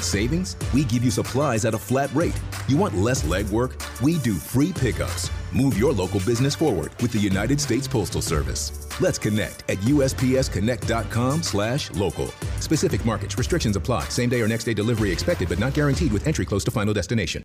want savings? We give you supplies at a flat rate. You want less legwork? We do free pickups. Move your local business forward with the United States Postal Service. Let's connect at uspsconnect.com/local. Specific markets restrictions apply. Same day or next day delivery expected, but not guaranteed with entry close to final destination.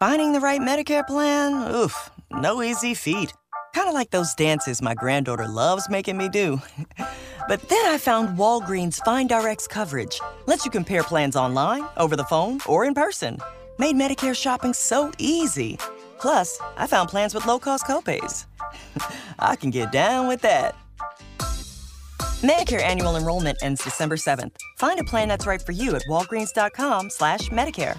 Finding the right Medicare plan? Oof, no easy feat. Kind of like those dances my granddaughter loves making me do. but then I found Walgreens Find RX coverage. Lets you compare plans online, over the phone, or in person. Made Medicare shopping so easy. Plus, I found plans with low-cost copays. I can get down with that. Medicare annual enrollment ends December 7th. Find a plan that's right for you at walgreens.com slash Medicare.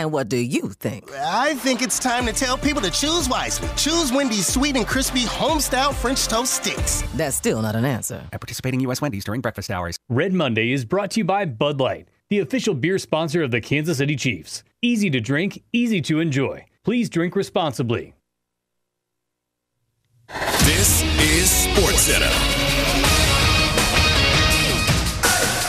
And what do you think? I think it's time to tell people to choose wisely. Choose Wendy's sweet and crispy homestyle French toast sticks. That's still not an answer. At participating U.S. Wendy's during breakfast hours. Red Monday is brought to you by Bud Light, the official beer sponsor of the Kansas City Chiefs. Easy to drink, easy to enjoy. Please drink responsibly. This is Sports Center.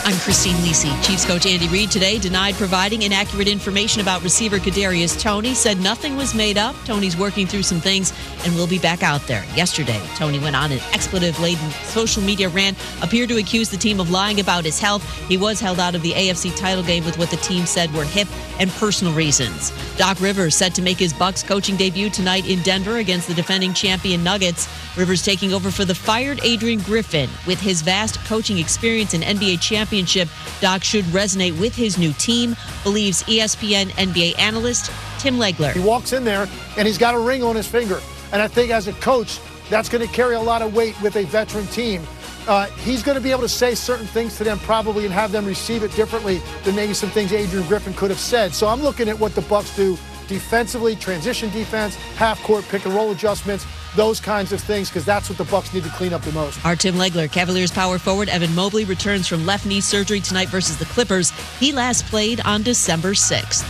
I'm Christine Lisi. Chiefs coach Andy Reid today denied providing inaccurate information about receiver Kadarius Toney. Said nothing was made up. Toney's working through some things and we'll be back out there. Yesterday, Toney went on an expletive-laden social media rant, appeared to accuse the team of lying about his health. He was held out of the AFC title game with what the team said were hip and personal reasons. Doc Rivers set to make his Bucks coaching debut tonight in Denver against the defending champion Nuggets. Rivers taking over for the fired Adrian Griffin with his vast coaching experience and NBA championship championship, Doc should resonate with his new team, believes ESPN NBA analyst Tim Legler. He walks in there and he's got a ring on his finger. And I think as a coach, that's going to carry a lot of weight with a veteran team. Uh, he's going to be able to say certain things to them probably and have them receive it differently than maybe some things Adrian Griffin could have said. So I'm looking at what the Bucks do defensively, transition defense, half court pick and roll adjustments, those kinds of things, because that's what the Bucks need to clean up the most. Our Tim Legler, Cavaliers power forward Evan Mobley returns from left knee surgery tonight versus the Clippers. He last played on December 6th.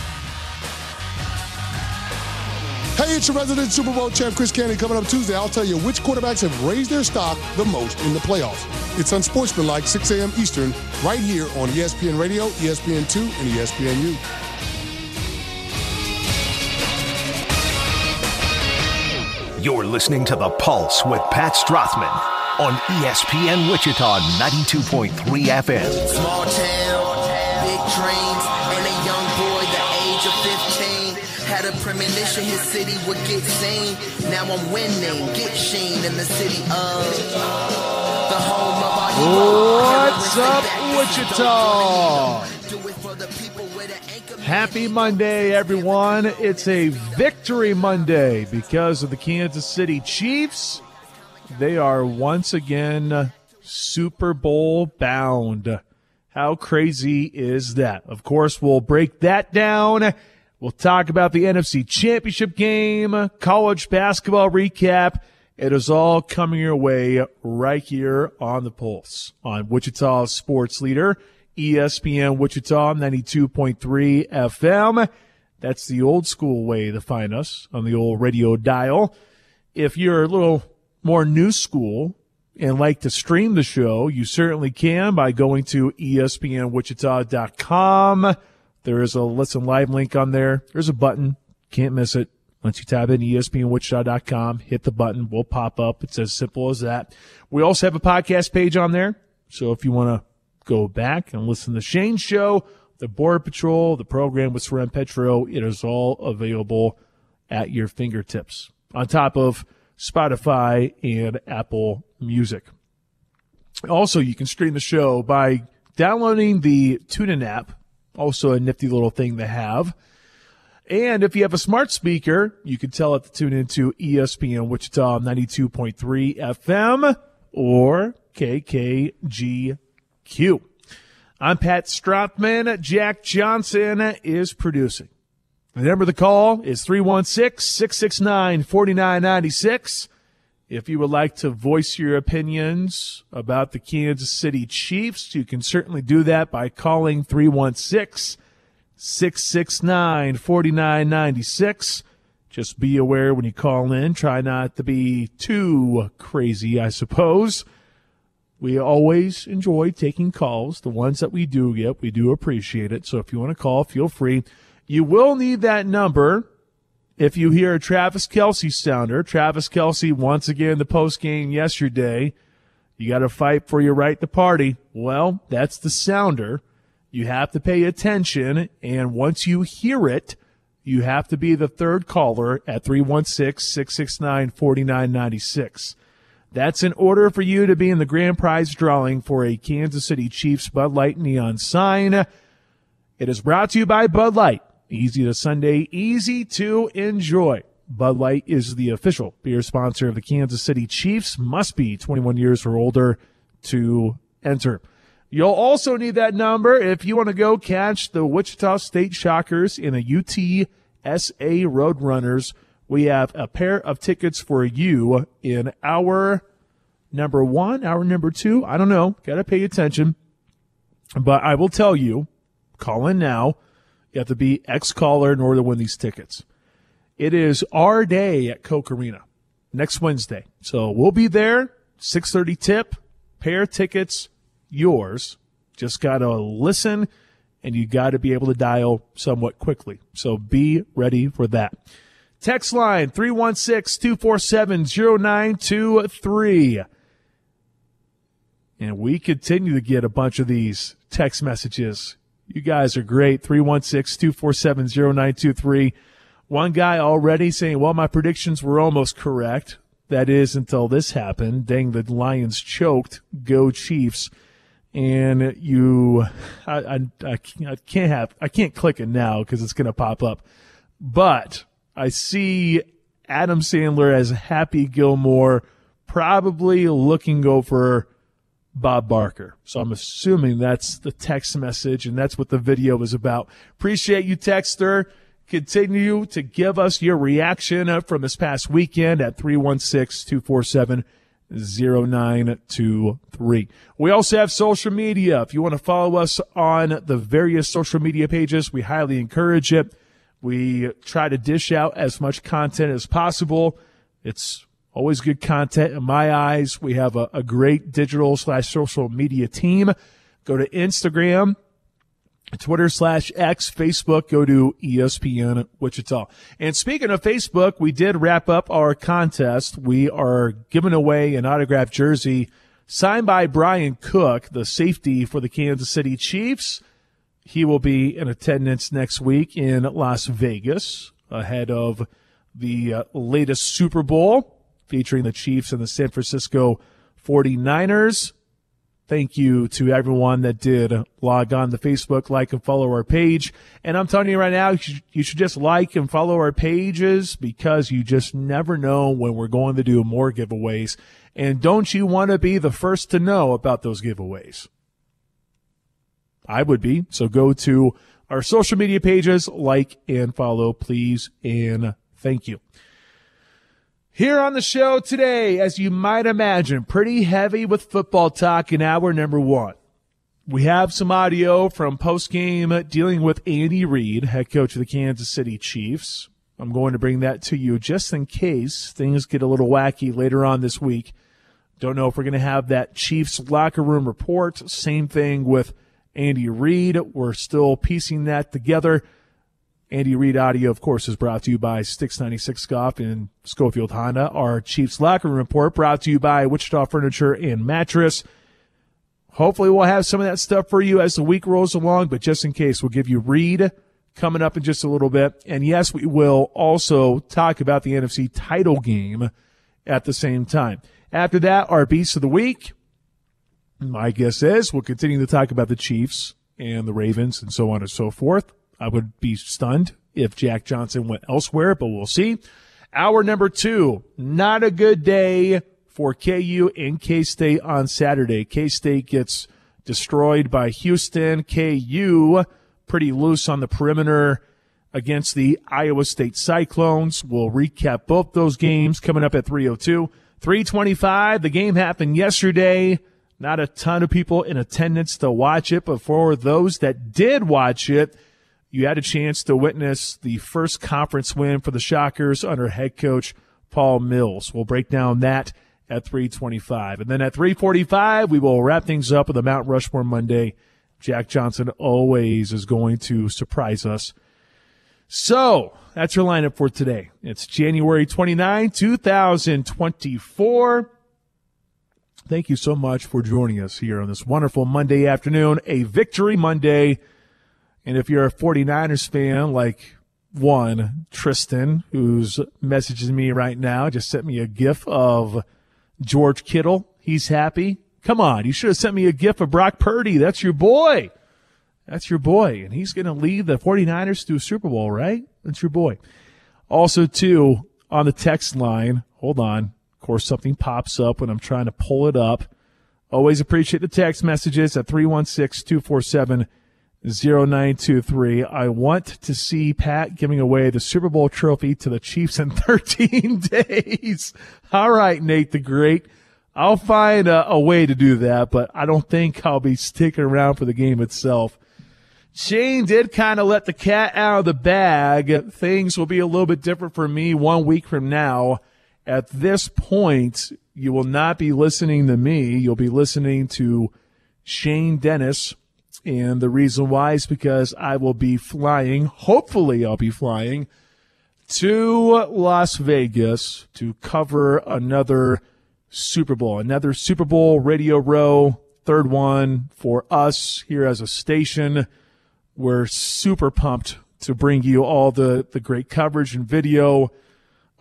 Hey, it's your resident Super Bowl champ, Chris Canty. Coming up Tuesday, I'll tell you which quarterbacks have raised their stock the most in the playoffs. It's unsportsmanlike, 6 a.m. Eastern, right here on ESPN Radio, ESPN2, and ESPNU. You're listening to The Pulse with Pat Strothman on ESPN Wichita 92.3 FM. Small town, big dreams, and a young boy the age of 15 had a premonition his city would get seen. Now I'm winning, get sheen in the city of the home of all What's up, Wichita? Happy Monday, everyone. It's a victory Monday because of the Kansas City Chiefs. They are once again Super Bowl bound. How crazy is that? Of course, we'll break that down. We'll talk about the NFC Championship game, college basketball recap. It is all coming your way right here on the Pulse on Wichita Sports Leader ESPN Wichita 92.3 FM. That's the old school way to find us on the old radio dial. If you're a little more new school and like to stream the show, you certainly can by going to espnwichita.com. There is a listen live link on there. There's a button. Can't miss it. Once you type in espnwichita.com, hit the button, We'll pop up. It's as simple as that. We also have a podcast page on there. So if you want to go back and listen to Shane's show, the Border Patrol, the program with Soren Petro. It is all available at your fingertips on top of Spotify and Apple Music. Also, you can stream the show by downloading the TuneIn app, also a nifty little thing to have. And if you have a smart speaker, you can tell it to tune into ESPN Wichita 92.3 FM or KKG I'm Pat Strothman. Jack Johnson is producing. The number of the call is 316 669 4996. If you would like to voice your opinions about the Kansas City Chiefs, you can certainly do that by calling 316 669 4996. Just be aware when you call in. Try not to be too crazy, I suppose. We always enjoy taking calls. The ones that we do get, we do appreciate it. So if you want to call, feel free. You will need that number if you hear a Travis Kelce sounder. Travis Kelce, once again, the post game yesterday. You got to fight for your right to party. Well, that's the sounder. You have to pay attention. And once you hear it, you have to be the third caller at 316 669 4996. That's in order for you to be in the grand prize drawing for a Kansas City Chiefs Bud Light neon sign. It is brought to you by Bud Light. Easy to Sunday, easy to enjoy. Bud Light is the official beer sponsor of the Kansas City Chiefs. Must be 21 years or older to enter. You'll also need that number if you want to go catch the Wichita State Shockers in a UTSA Roadrunners. We have a pair of tickets for you in our number one, our number two. I don't know. Got to pay attention. But I will tell you, call in now. You have to be ex caller in order to win these tickets. It is our day at Koch Arena next Wednesday. So we'll be there, 6:30 tip, pair tickets yours. Just got to listen and you got to be able to dial somewhat quickly. So be ready for that. Text line 316-247-0923. And we continue to get a bunch of these text messages. You guys are great. 316-247-0923. One guy already saying, well, my predictions were almost correct. That is until this happened. Dang, the Lions choked. Go Chiefs and you, I, I, I can't have, I can't click it now because it's going to pop up. But I see Adam Sandler as Happy Gilmore, probably looking over Bob Barker. So I'm assuming that's the text message and that's what the video is about. Appreciate you, Texter. Continue to give us your reaction from this past weekend at 316 247 0923. We also have social media. If you want to follow us on the various social media pages, we highly encourage it. We try to dish out as much content as possible. It's always good content in my eyes. We have a, a great digital slash social media team. Go to Instagram Twitter slash X, Facebook, go to ESPN Wichita. And speaking of Facebook, we did wrap up our contest. We are giving away an autographed jersey signed by Bryan Cook, the safety for the Kansas City Chiefs. He will be in attendance next week in Las Vegas ahead of the uh, latest Super Bowl featuring the Chiefs and the San Francisco 49ers. Thank you to everyone that did log on to Facebook, like and follow our page. And I'm telling you right now, you should, you should just like and follow our pages because you just never know when we're going to do more giveaways. And don't you want to be the first to know about those giveaways? I would be. So go to our social media pages, like and follow, please, and thank you. Here on the show today, as you might imagine, pretty heavy with football talk in hour number one. We have some audio from post game dealing with Andy Reid, head coach of the Kansas City Chiefs. I'm going to bring that to you just in case things get a little wacky later on this week. Don't know if we're going to have that Chiefs locker room report. Same thing with Andy Reid. We're still piecing that together. Andy Reid audio, of course, is brought to you by Sticks 96 Golf and Schofield Honda. Our Chiefs locker room report brought to you by Wichita Furniture and Mattress. Hopefully we'll have some of that stuff for you as the week rolls along, but just in case, we'll give you Reid coming up in just a little bit. And yes, we will also talk about the NFC title game at the same time. After that, our Beast of the Week. My guess is we'll continue to talk about the Chiefs and the Ravens and so on and so forth. I would be stunned if Jack Johnson went elsewhere, but we'll see. Hour number two, not a good day for KU and K State on Saturday. K State gets destroyed by Houston. KU pretty loose on the perimeter against the Iowa State Cyclones. We'll recap both those games coming up at 302. 325. The game happened yesterday. Not a ton of people in attendance to watch it, but for those that did watch it, you had a chance to witness the first conference win for the Shockers under head coach Paul Mills. We'll break down that at 325. And then at 345, we will wrap things up with a Mount Rushmore Monday. Jack Johnson always is going to surprise us. So that's your lineup for today. It's January 29, 2024. Thank you so much for joining us here on this wonderful Monday afternoon, a victory Monday. And if you're a 49ers fan like one, Tristan, who's messaging me right now, just sent me a gif of George Kittle. He's happy. Come on, you should have sent me a gif of Brock Purdy. That's your boy. That's your boy. And he's going to lead the 49ers to a Super Bowl, right? That's your boy. Also, too, on the text line, hold on. Course, something pops up when I'm trying to pull it up. Always appreciate the text messages at 316 247 0923. I want to see Pat giving away the Super Bowl trophy to the Chiefs in 13 days. All right, Nate the Great. I'll find a, a, way to do that, but I don't think I'll be sticking around for the game itself. Shane did kind of let the cat out of the bag. Things will be a little bit different for me one week from now. At this point, you will not be listening to me. You'll be listening to Shane Dennis and the reason why is because I will be flying, hopefully, I'll be flying to Las Vegas to cover another Super Bowl, another Super Bowl Radio Row, third one for us here as a station. We're super pumped to bring you all the, the great coverage and video.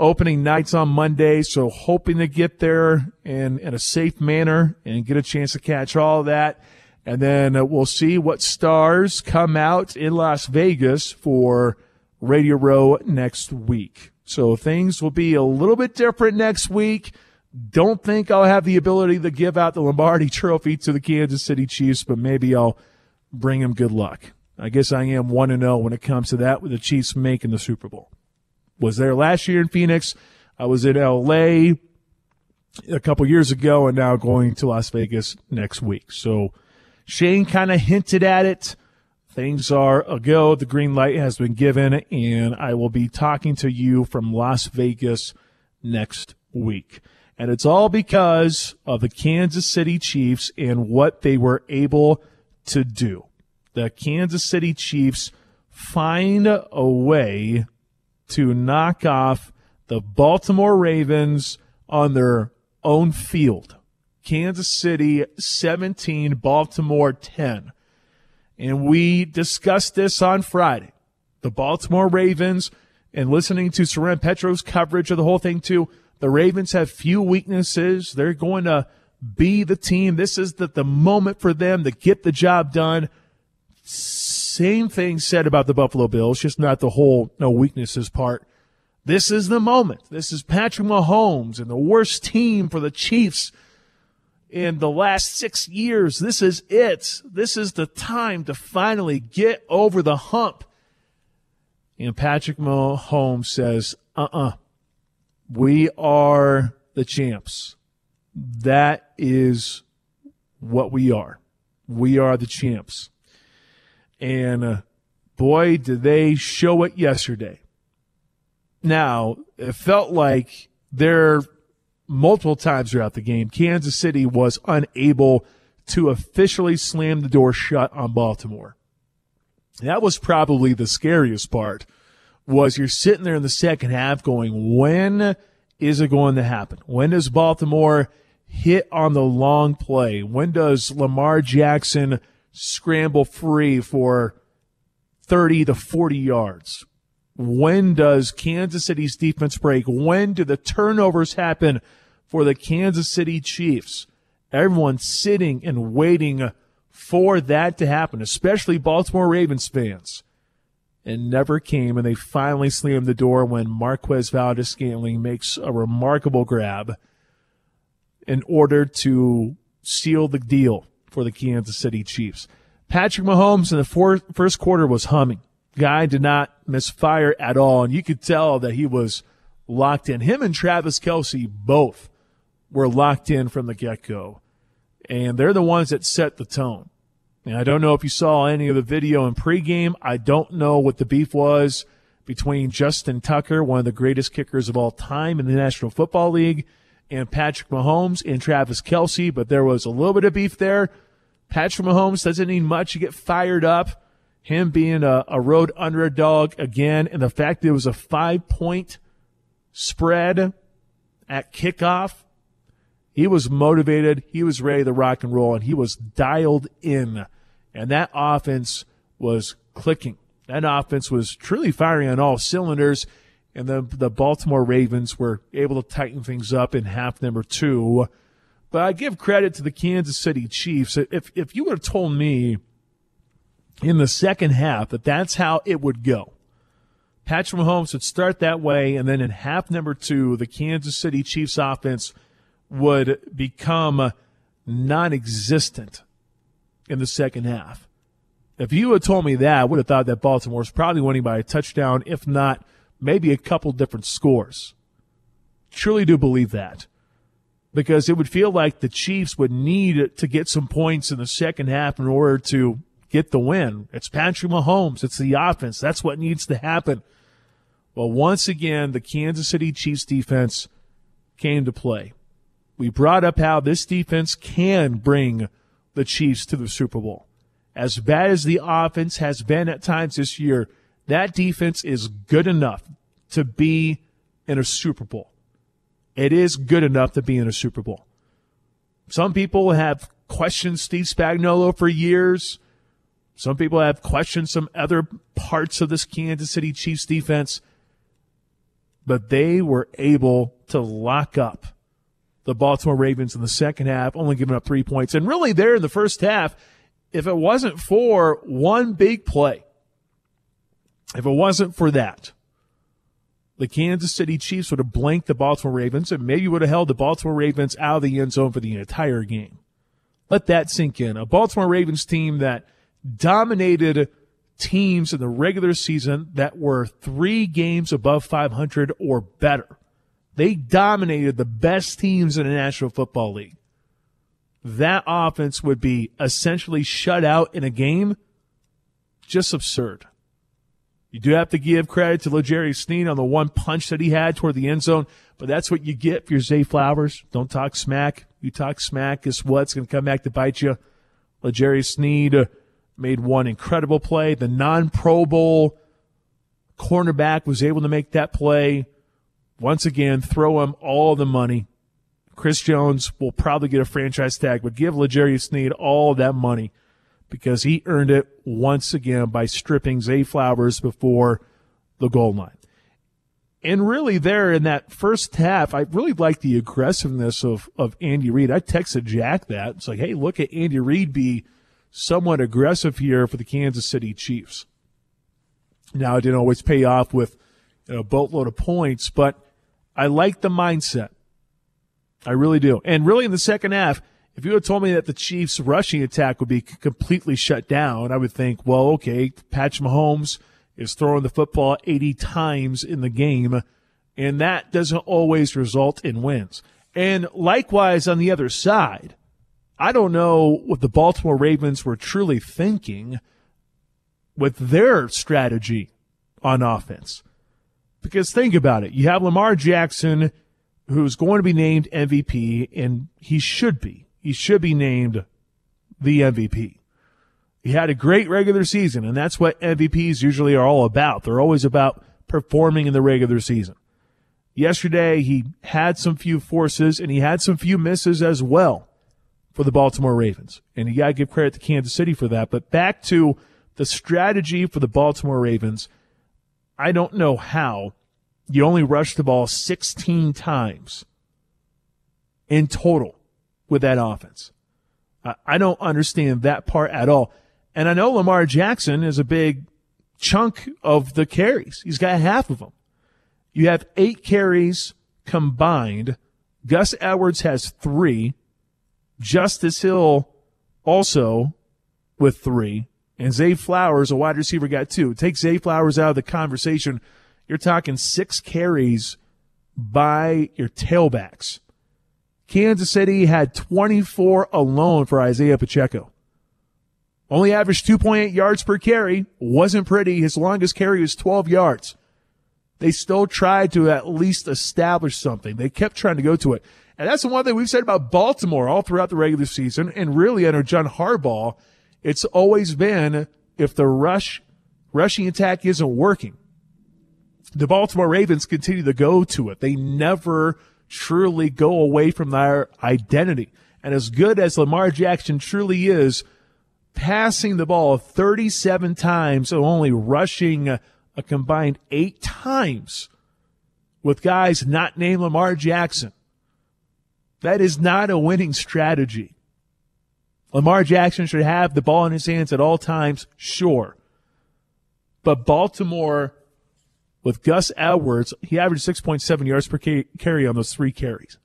Opening nights on Monday, so hoping to get there in, in a safe manner and get a chance to catch all that. And then uh, we'll see what stars come out in Las Vegas for Radio Row next week. So things will be a little bit different next week. Don't think I'll have the ability to give out the Lombardi trophy to the Kansas City Chiefs, but maybe I'll bring them good luck. I guess I am 1 0 when it comes to that with the Chiefs making the Super Bowl. Was there last year in Phoenix. I was in LA a couple years ago and now going to Las Vegas next week. So Shane kind of hinted at it. Things are a go. The green light has been given, and I will be talking to you from Las Vegas next week. And it's all because of the Kansas City Chiefs and what they were able to do. The Kansas City Chiefs find a way to knock off the Baltimore Ravens on their own field. Kansas City 17, Baltimore 10. And we discussed this on Friday. The Baltimore Ravens, and listening to Soren Petro's coverage of the whole thing too, the Ravens have few weaknesses. They're going to be the team. This is the, the moment for them to get the job done. Same thing said about the Buffalo Bills, just not the whole no weaknesses part. This is the moment. This is Patrick Mahomes and the worst team for the Chiefs in the last six years. This is it. This is the time to finally get over the hump. And Patrick Mahomes says, uh uh-uh. uh we are the champs. That is what we are. We are the champs. And uh, boy, did they show it yesterday. Now, it felt like there multiple times throughout the game, Kansas City was unable to officially slam the door shut on Baltimore. That was probably the scariest part was you're sitting there in the second half going, when is it going to happen? When does Baltimore hit on the long play? When does Lamar Jackson scramble free for 30 to 40 yards? When does Kansas City's defense break? When do the turnovers happen for the Kansas City Chiefs? Everyone's sitting and waiting for that to happen, especially Baltimore Ravens fans. It never came, and they finally slammed the door when Marquez Valdes-Scantling makes a remarkable grab in order to seal the deal for the Kansas City Chiefs. Patrick Mahomes in the four, first quarter was humming guy did not misfire at all. And you could tell that he was locked in. Him and Travis Kelce both were locked in from the get go. And they're the ones that set the tone. And I don't know if you saw any of the video in pregame. I don't know what the beef was between Justin Tucker, one of the greatest kickers of all time in the National Football League, and Patrick Mahomes and Travis Kelce, but there was a little bit of beef there. Patrick Mahomes doesn't need much to get fired up. Him being a, a road underdog again, and the fact that it was a five point spread at kickoff he was motivated. He was ready to rock and roll and he was dialed in. And that offense was clicking. That offense was truly firing on all cylinders. And the, the Baltimore Ravens were able to tighten things up in half number two. But I give credit to the Kansas City Chiefs. If, if you would have told me in the second half that that's how it would go, Patrick Mahomes would start that way, and then in half number two, the Kansas City Chiefs offense – would become non existent in the second half. If you had told me that, I would have thought that Baltimore was probably winning by a touchdown, if not maybe a couple different scores. Truly do believe that. Because it would feel like the Chiefs would need to get some points in the second half in order to get the win. It's Patrick Mahomes. It's the offense. That's what needs to happen. Well, once again, the Kansas City Chiefs defense came to play. We brought up how this defense can bring the Chiefs to the Super Bowl. As bad as the offense has been at times this year, that defense is good enough to be in a Super Bowl. It is good enough to be in a Super Bowl. Some people have questioned Steve Spagnuolo for years. Some people have questioned some other parts of this Kansas City Chiefs defense, but they were able to lock up the Baltimore Ravens in the second half, only giving up three points. And really, there in the first half, if it wasn't for one big play, if it wasn't for that, the Kansas City Chiefs would have blanked the Baltimore Ravens and maybe would have held the Baltimore Ravens out of the end zone for the entire game. Let that sink in. A Baltimore Ravens team that dominated teams in the regular season that were three games above 500 or better they dominated the best teams in the National Football League. That offense would be essentially shut out in a game. Just absurd. You do have to give credit to L'Jarius Sneed on the one punch that he had toward the end zone, but that's what you get for your Zay Flowers. Don't talk smack. You talk smack, guess what? It's going to come back to bite you. L'Jarius Sneed uh, made one incredible play. The non Pro Bowl cornerback was able to make that play once again, throw him all the money. Chris Jones will probably get a franchise tag, but give L'Jarius Sneed all that money because he earned it once again by stripping Zay Flowers before the goal line. And really, there in that first half, I really liked the aggressiveness of, of Andy Reid. I texted Jack that. It's like, hey, look at Andy Reid be somewhat aggressive here for the Kansas City Chiefs. Now, it didn't always pay off with you know, a boatload of points, but I like the mindset. I really do. And really in the second half, if you had told me that the Chiefs rushing attack would be completely shut down, I would think, well, okay, Patch Mahomes is throwing the football 80 times in the game, and that doesn't always result in wins. And likewise on the other side, I don't know what the Baltimore Ravens were truly thinking with their strategy on offense. Because think about it. You have Lamar Jackson, who's going to be named MVP, and he should be. He should be named the MVP. He had a great regular season, and that's what MVPs usually are all about. They're always about performing in the regular season. Yesterday, he had some few forces and he had some few misses as well for the Baltimore Ravens. And you got to give credit to Kansas City for that. But back to the strategy for the Baltimore Ravens – I don't know how you only rushed the ball 16 times in total with that offense. I don't understand that part at all. And I know Lamar Jackson is a big chunk of the carries. He's got half of them. You have eight carries combined. Gus Edwards has three. Justice Hill also with three. And Zay Flowers, a wide receiver, got two. Take Zay Flowers out of the conversation. You're talking six carries by your tailbacks. Kansas City had 24 alone for Isaiah Pacheco. Only averaged 2.8 yards per carry. Wasn't pretty. His longest carry was 12 yards. They still tried to at least establish something. They kept trying to go to it. And that's the one thing we've said about Baltimore all throughout the regular season and really under John Harbaugh. It's always been if the rush, rushing attack isn't working, the Baltimore Ravens continue to go to it. They never truly go away from their identity. And as good as Lamar Jackson truly is, passing the ball 37 times and only rushing a, a combined eight times with guys not named Lamar Jackson. That is not a winning strategy. Lamar Jackson should have the ball in his hands at all times, sure. But Baltimore, with Gus Edwards, he averaged 6.7 yards per carry on those three carries.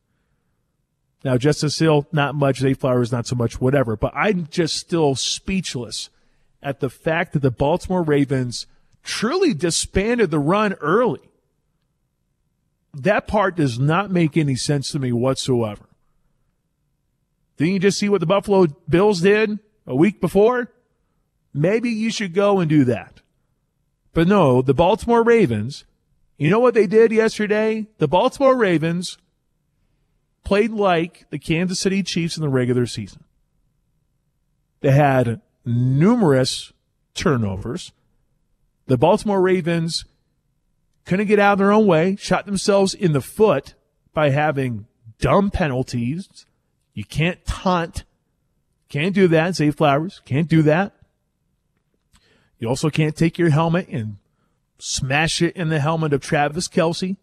Now, Justice Hill, not much. Zay Flowers, not so much, whatever. But I'm just still speechless at the fact that the Baltimore Ravens truly disbanded the run early. That part does not make any sense to me whatsoever. Didn't you just see what the Buffalo Bills did a week before? Maybe you should go and do that. But no, the Baltimore Ravens, you know what they did yesterday? The Baltimore Ravens played like the Kansas City Chiefs in the regular season. They had numerous turnovers. The Baltimore Ravens couldn't get out of their own way, shot themselves in the foot by having dumb penalties. You can't taunt. Can't do that. Zay Flowers. Can't do that. You also can't take your helmet and smash it in the helmet of Travis Kelce.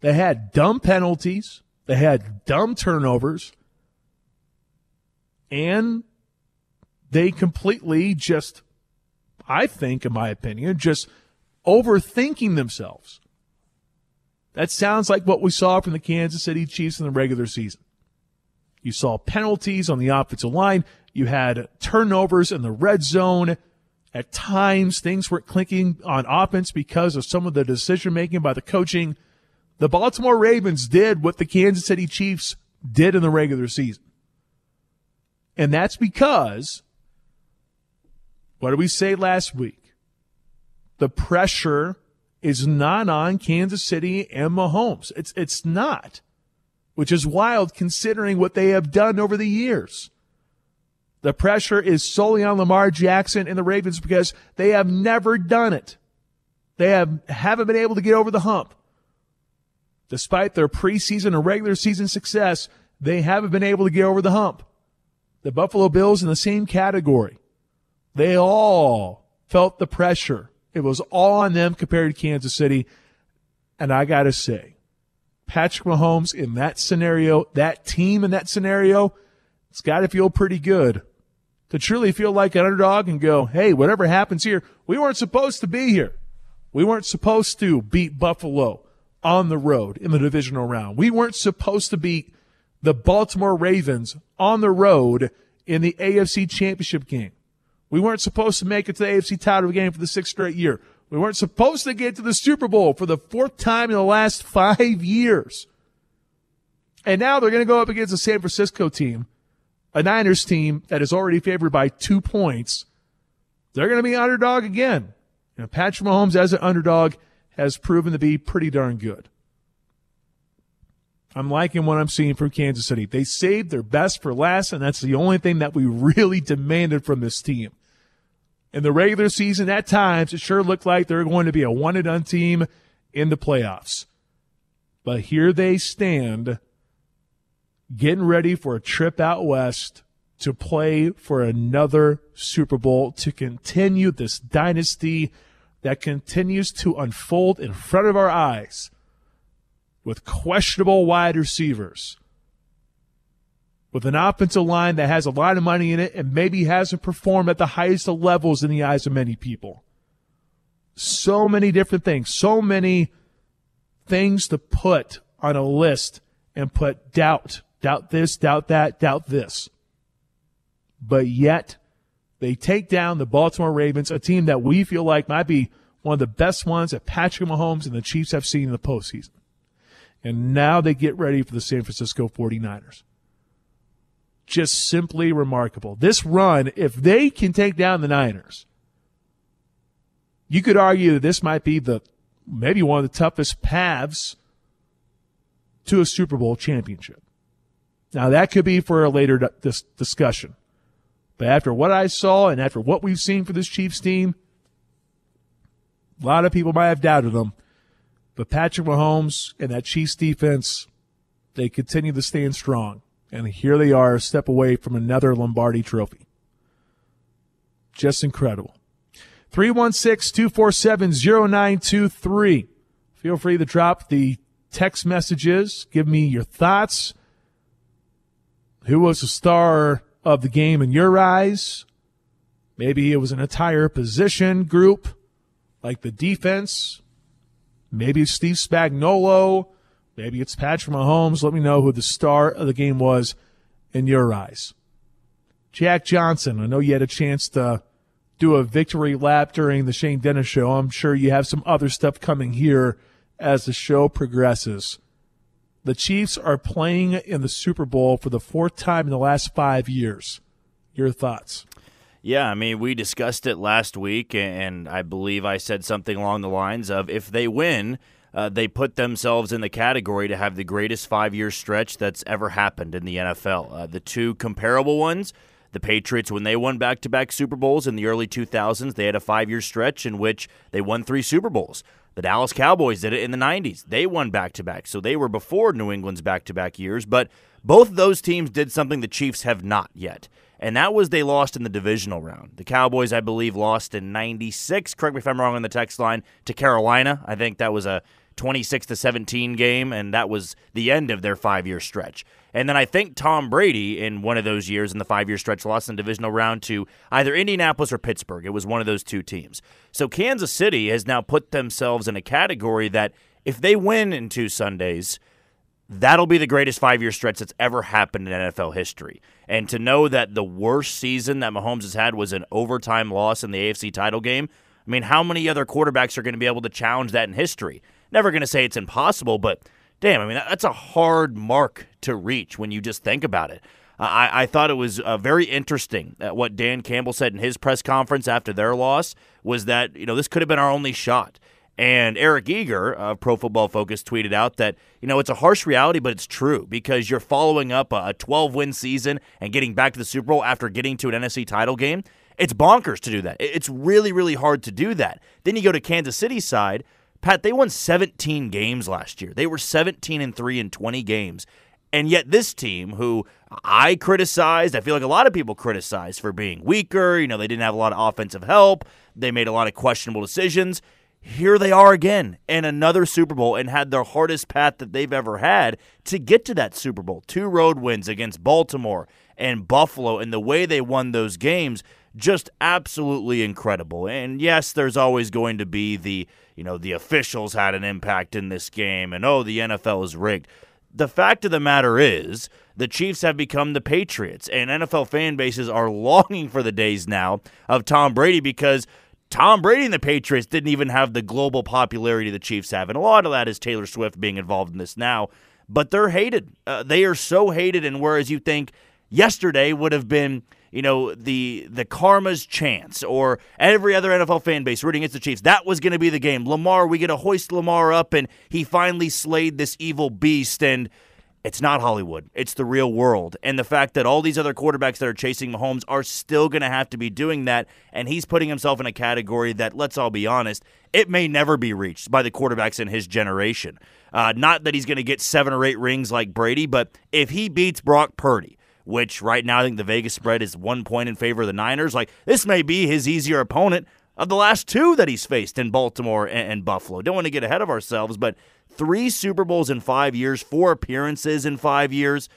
They had dumb penalties. They had dumb turnovers. And they completely just, I think, in my opinion, just overthinking themselves. That sounds like what we saw from the Kansas City Chiefs in the regular season. You saw penalties on the offensive line. You had turnovers in the red zone. At times, things weren't clinking on offense because of some of the decision making by the coaching. The Baltimore Ravens did what the Kansas City Chiefs did in the regular season. And that's because, what did we say last week? The pressure is not on Kansas City and Mahomes. It's, it's not, which is wild considering what they have done over the years. The pressure is solely on Lamar Jackson and the Ravens because they have never done it. They have, haven't been able to get over the hump. Despite their preseason and regular season success, they haven't been able to get over the hump. The Buffalo Bills in the same category. They all felt the pressure. It was all on them compared to Kansas City. And I got to say, Patrick Mahomes in that scenario, that team in that scenario, it's got to feel pretty good to truly feel like an underdog and go, hey, whatever happens here, we weren't supposed to be here. We weren't supposed to beat Buffalo on the road in the divisional round. We weren't supposed to beat the Baltimore Ravens on the road in the AFC championship game. We weren't supposed to make it to the AFC title game for the sixth straight year. We weren't supposed to get to the Super Bowl for the fourth time in the last five years. And now they're going to go up against a San Francisco team, a Niners team that is already favored by two points. They're going to be underdog again. You know, Patrick Mahomes as an underdog has proven to be pretty darn good. I'm liking what I'm seeing from Kansas City. They saved their best for last, and that's the only thing that we really demanded from this team. In the regular season, at times, it sure looked like they're going to be a one and done team in the playoffs. But here they stand, getting ready for a trip out west to play for another Super Bowl to continue this dynasty that continues to unfold in front of our eyes with questionable wide receivers, with an offensive line that has a lot of money in it and maybe hasn't performed at the highest of levels in the eyes of many people. So many different things, so many things to put on a list and put doubt, doubt this, doubt that, doubt this. But yet, they take down the Baltimore Ravens, a team that we feel like might be one of the best ones that Patrick Mahomes and the Chiefs have seen in the postseason. And now they get ready for the San Francisco 49ers. Just simply remarkable. This run, if they can take down the Niners, you could argue that this might be the maybe one of the toughest paths to a Super Bowl championship. Now that could be for a later dis- discussion. But after what I saw and after what we've seen for this Chiefs team, a lot of people might have doubted them. But Patrick Mahomes and that Chiefs defense, they continue to stand strong. And here they are, a step away from another Lombardi trophy. Just incredible. 316 247 0923. Feel free to drop the text messages. Give me your thoughts. Who was the star of the game in your eyes? Maybe it was an entire position group, like the defense. Maybe it's Steve Spagnuolo. Maybe it's Patrick Mahomes. Let me know who the star of the game was in your eyes. Jack Johnson, I know you had a chance to do a victory lap during the Shane Dennis show. I'm sure you have some other stuff coming here as the show progresses. The Chiefs are playing in the Super Bowl for the fourth time in the last five years. Your thoughts? Yeah, I mean, we discussed it last week, and I believe I said something along the lines of if they win, uh, they put themselves in the category to have the greatest five year stretch that's ever happened in the NFL. Uh, the two comparable ones the Patriots, when they won back to back Super Bowls in the early 2000s, they had a five year stretch in which they won three Super Bowls. The Dallas Cowboys did it in the 90s. They won back to back. So they were before New England's back to back years. But both of those teams did something the Chiefs have not yet. And that was they lost in the divisional round. The Cowboys, I believe, lost in 96. Correct me if I'm wrong on the text line to Carolina. I think that was a 26 to 17 game, and that was the end of their five year stretch. And then I think Tom Brady, in one of those years in the five year stretch, lost in divisional round to either Indianapolis or Pittsburgh. It was one of those two teams. So Kansas City has now put themselves in a category that if they win in two Sundays, that'll be the greatest five year stretch that's ever happened in NFL history. And to know that the worst season that Mahomes has had was an overtime loss in the AFC title game, I mean, how many other quarterbacks are going to be able to challenge that in history? Never going to say it's impossible, but damn, I mean, that's a hard mark to reach when you just think about it. I, I thought it was uh, very interesting that what Dan Campbell said in his press conference after their loss was that, you know, this could have been our only shot. And Eric Eager of Pro Football Focus tweeted out that, you know, it's a harsh reality, but it's true because you're following up a 12 win season and getting back to the Super Bowl after getting to an NFC title game. It's bonkers to do that. It's really, really hard to do that. Then you go to Kansas City's side, Pat, they won 17 games last year. They were 17 and 3 in 20 games. And yet this team, who I criticized, I feel like a lot of people criticized for being weaker, you know, they didn't have a lot of offensive help, they made a lot of questionable decisions. Here they are again in another Super Bowl and had their hardest path that they've ever had to get to that Super Bowl. Two road wins against Baltimore and Buffalo, and the way they won those games just absolutely incredible. And yes, there's always going to be the, you know, the officials had an impact in this game and oh, the NFL is rigged. The fact of the matter is, the Chiefs have become the Patriots, and NFL fan bases are longing for the days now of Tom Brady because Tom Brady and the Patriots didn't even have the global popularity the Chiefs have. And a lot of that is Taylor Swift being involved in this now. But they're hated. Uh, they are so hated. And whereas you think yesterday would have been you know, the the karma's chance or every other NFL fan base rooting against the Chiefs. That was going to be the game. Lamar, we get to hoist Lamar up, and he finally slayed this evil beast. And it's not Hollywood. It's the real world. And the fact that all these other quarterbacks that are chasing Mahomes are still going to have to be doing that. And he's putting himself in a category that, let's all be honest, it may never be reached by the quarterbacks in his generation. Uh, not that he's going to get seven or eight rings like Brady, but if he beats Brock Purdy, which right now I think the Vegas spread is one point in favor of the Niners. Like this may be his easier opponent of the last two that he's faced in Baltimore and, and Buffalo. Don't want to get ahead of ourselves, but three Super Bowls in five years, four appearances in five years.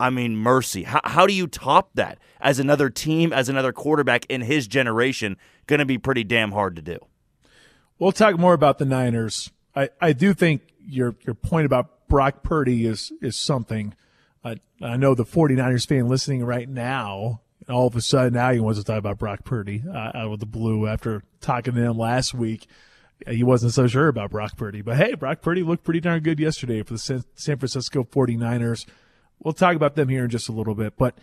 I mean, mercy. How, how do you top that as another team, as another quarterback in his generation? Going to be pretty damn hard to do. We'll talk more about the Niners. I, I do think your your point about Brock Purdy is is something I, I know the 49ers fan listening right now, all of a sudden now he wants to talk about Brock Purdy uh, out of the blue after talking to him last week. he wasn't so sure about Brock Purdy. But hey, Brock Purdy looked pretty darn good yesterday for the San Francisco 49ers. We'll talk about them here in just a little bit. But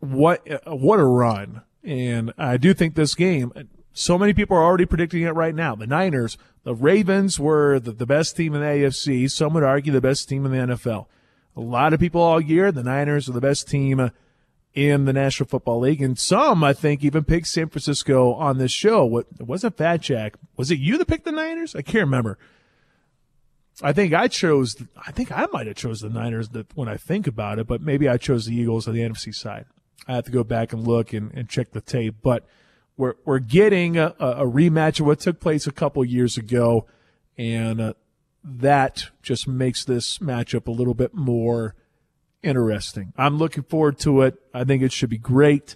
what what a run! And I do think this game. So many people are already predicting it right now. The Niners, the Ravens were the, the best team in the AFC. Some would argue the best team in the NFL. A lot of people all year, the Niners are the best team in the National Football League. And some, I think, even picked San Francisco on this show. What it wasn't Fat Jack. Was it you that picked the Niners? I can't remember. I think I chose. I think I might have chose the Niners when I think about it, but maybe I chose the Eagles on the NFC side. I have to go back and look and, and check the tape, but we're we're getting a, a rematch of what took place a couple years ago, and uh, that just makes this matchup a little bit more interesting. I'm looking forward to it. I think it should be great.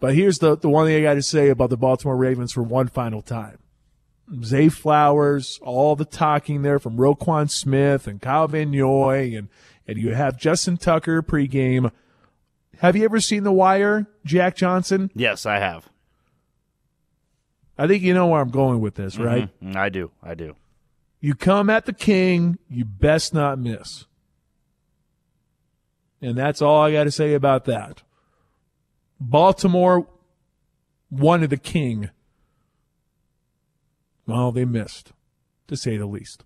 But here's the, the one thing I got to say about the Baltimore Ravens for one final time. Zay Flowers, all the talking there from Roquan Smith and Kyle Van Noy, and, and you have Justin Tucker pregame. Have you ever seen The Wire, Jack Johnson? Yes, I have. I think you know where I'm going with this, right? Mm-hmm. I do. I do. You come at the king, you best not miss. And that's all I got to say about that. Baltimore wanted the king. Well, they missed, to say the least.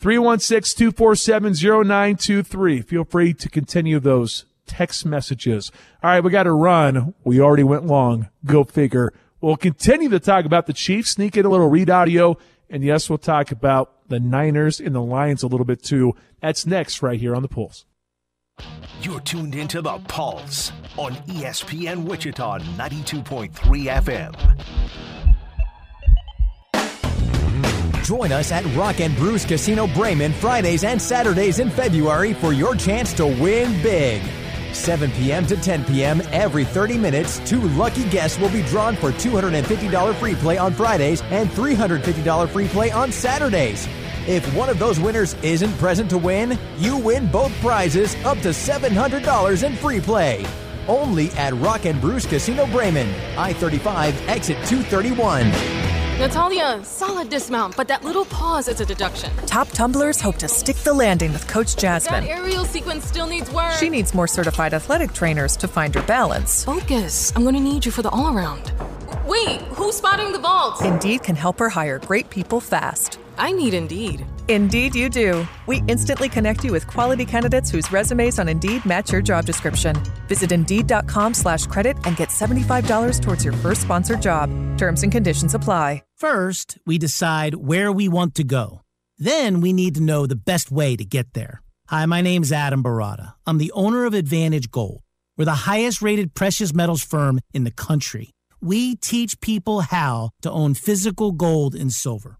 316 247 0923. Feel free to continue those text messages. All right, we got to run. We already went long. Go figure. We'll continue to talk about the Chiefs, sneak in a little read audio, and yes, we'll talk about the Niners and the Lions a little bit too. That's next right here on the Pulse. You're tuned into the Pulse on ESPN Wichita 92.3 FM. Join us at Rock and Brews Casino Braman Fridays and Saturdays in February for your chance to win big. 7 p.m. to 10 p.m. every 30 minutes, two lucky guests will be drawn for $250 free play on Fridays and $350 free play on Saturdays. If one of those winners isn't present to win, you win both prizes up to $700 in free play. Only at Rock and Brews Casino Braman, I 35, exit 231. Natalia, solid dismount, but that little pause is a deduction. Top tumblers hope to stick the landing with Coach Jasmine. That aerial sequence still needs work. She needs more certified athletic trainers to find her balance. Focus. I'm going to need you for the all around. Wait, who's spotting the vault? Indeed can help her hire great people fast. I need Indeed. Indeed, you do. We instantly connect you with quality candidates whose resumes on Indeed match your job description. Visit Indeed.com slash credit and get $75 towards your first sponsored job. Terms and conditions apply. First, we decide where we want to go. Then we need to know the best way to get there. Hi, my name's Adam Baratta. I'm the owner of Advantage Gold. We're the highest rated precious metals firm in the country. We teach people how to own physical gold and silver.